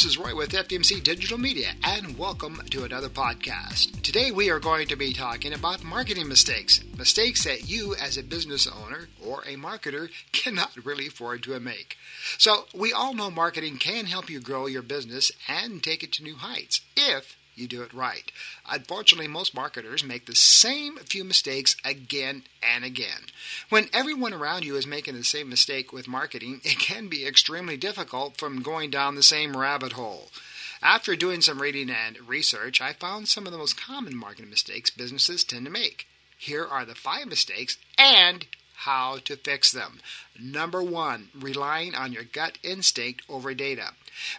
with FDMC Digital Media, and welcome to another podcast. Today, we are going to be talking about marketing mistakes. Mistakes that you, as a business owner or a marketer, cannot really afford to make. So, we all know marketing can help you grow your business and take it to new heights if you do it right. Unfortunately, most marketers make the same few mistakes again and again. When everyone around you is making the same mistake with marketing, it can be extremely difficult from going down the same rabbit hole. After doing some reading and research, I found some of the most common marketing mistakes businesses tend to make. Here are the five mistakes and how to fix them. Number one, relying on your gut instinct over data.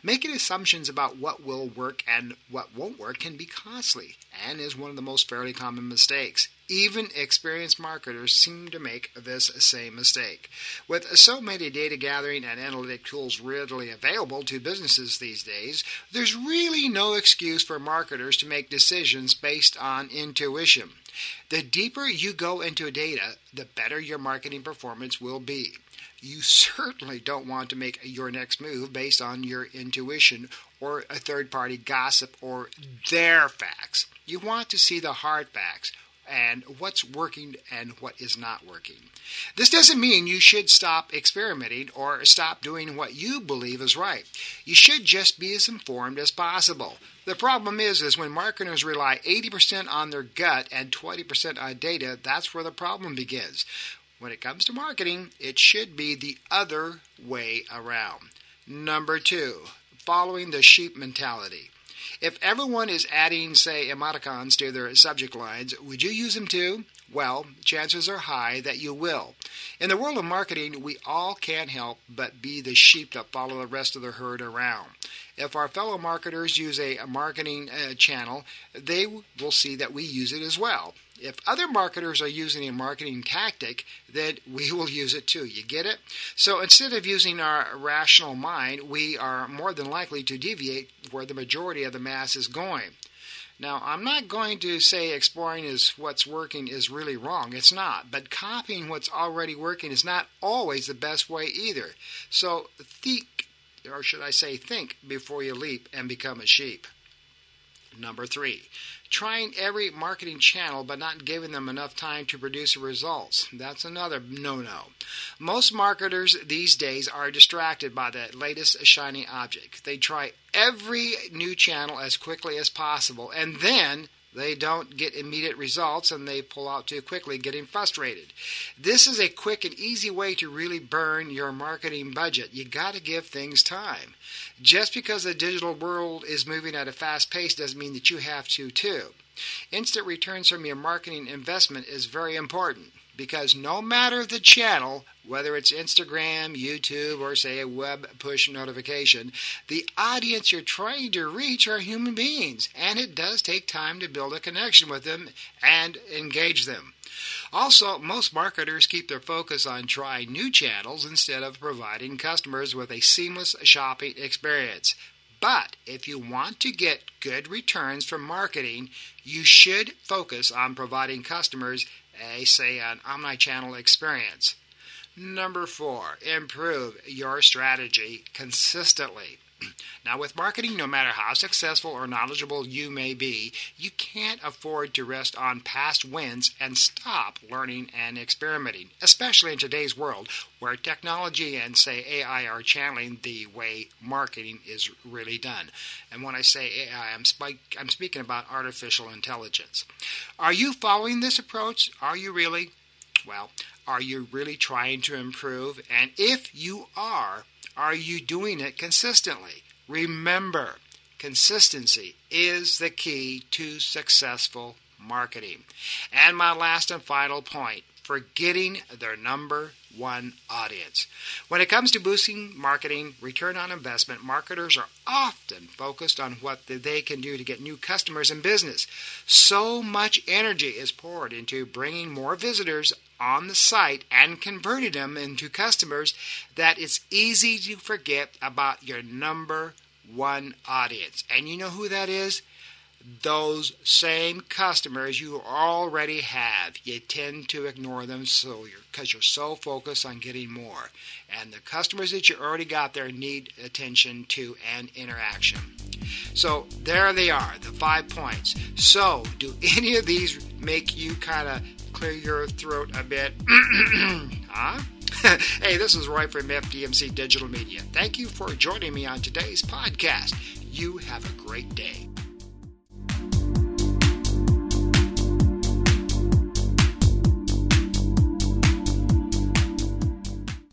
Making assumptions about what will work and what won't work can be costly and is one of the most fairly common mistakes. Even experienced marketers seem to make this same mistake. With so many data gathering and analytic tools readily available to businesses these days, there's really no excuse for marketers to make decisions based on intuition. The deeper you go into data, the better your marketing performance will be. You certainly don't want to make your next move based on your intuition or a third party gossip or their facts. You want to see the hard facts and what's working and what is not working. This doesn't mean you should stop experimenting or stop doing what you believe is right. You should just be as informed as possible. The problem is is when marketers rely 80% on their gut and 20% on data, that's where the problem begins. When it comes to marketing, it should be the other way around. Number 2, following the sheep mentality. If everyone is adding, say, emoticons to their subject lines, would you use them too? Well, chances are high that you will. In the world of marketing, we all can't help but be the sheep that follow the rest of the herd around. If our fellow marketers use a marketing uh, channel, they will see that we use it as well. If other marketers are using a marketing tactic, then we will use it too. You get it? So instead of using our rational mind, we are more than likely to deviate where the majority of the mass is going. Now, I'm not going to say exploring is what's working is really wrong. It's not. But copying what's already working is not always the best way either. So think, or should I say think, before you leap and become a sheep. Number three, trying every marketing channel but not giving them enough time to produce results. That's another no no. Most marketers these days are distracted by the latest shiny object. They try every new channel as quickly as possible and then they don't get immediate results and they pull out too quickly, getting frustrated. This is a quick and easy way to really burn your marketing budget. You got to give things time. Just because the digital world is moving at a fast pace doesn't mean that you have to too. Instant returns from your marketing investment is very important because no matter the channel, whether it's Instagram, YouTube, or say a web push notification, the audience you're trying to reach are human beings, and it does take time to build a connection with them and engage them. Also, most marketers keep their focus on trying new channels instead of providing customers with a seamless shopping experience. But if you want to get good returns from marketing, you should focus on providing customers a, say, an omni-channel experience. Number four, improve your strategy consistently. Now, with marketing, no matter how successful or knowledgeable you may be, you can't afford to rest on past wins and stop learning and experimenting, especially in today's world where technology and, say, AI are channeling the way marketing is really done. And when I say AI, I'm, I'm speaking about artificial intelligence. Are you following this approach? Are you really? Well, are you really trying to improve? And if you are, are you doing it consistently? Remember, consistency is the key to successful marketing. And my last and final point forgetting their number one audience. When it comes to boosting marketing return on investment, marketers are often focused on what they can do to get new customers and business. So much energy is poured into bringing more visitors on the site and converting them into customers that it's easy to forget about your number one audience. And you know who that is? Those same customers you already have. You tend to ignore them so you're because you're so focused on getting more. And the customers that you already got there need attention to and interaction. So there they are, the five points. So, do any of these make you kind of clear your throat a bit? huh? hey, this is Roy from FDMC Digital Media. Thank you for joining me on today's podcast. You have a great day.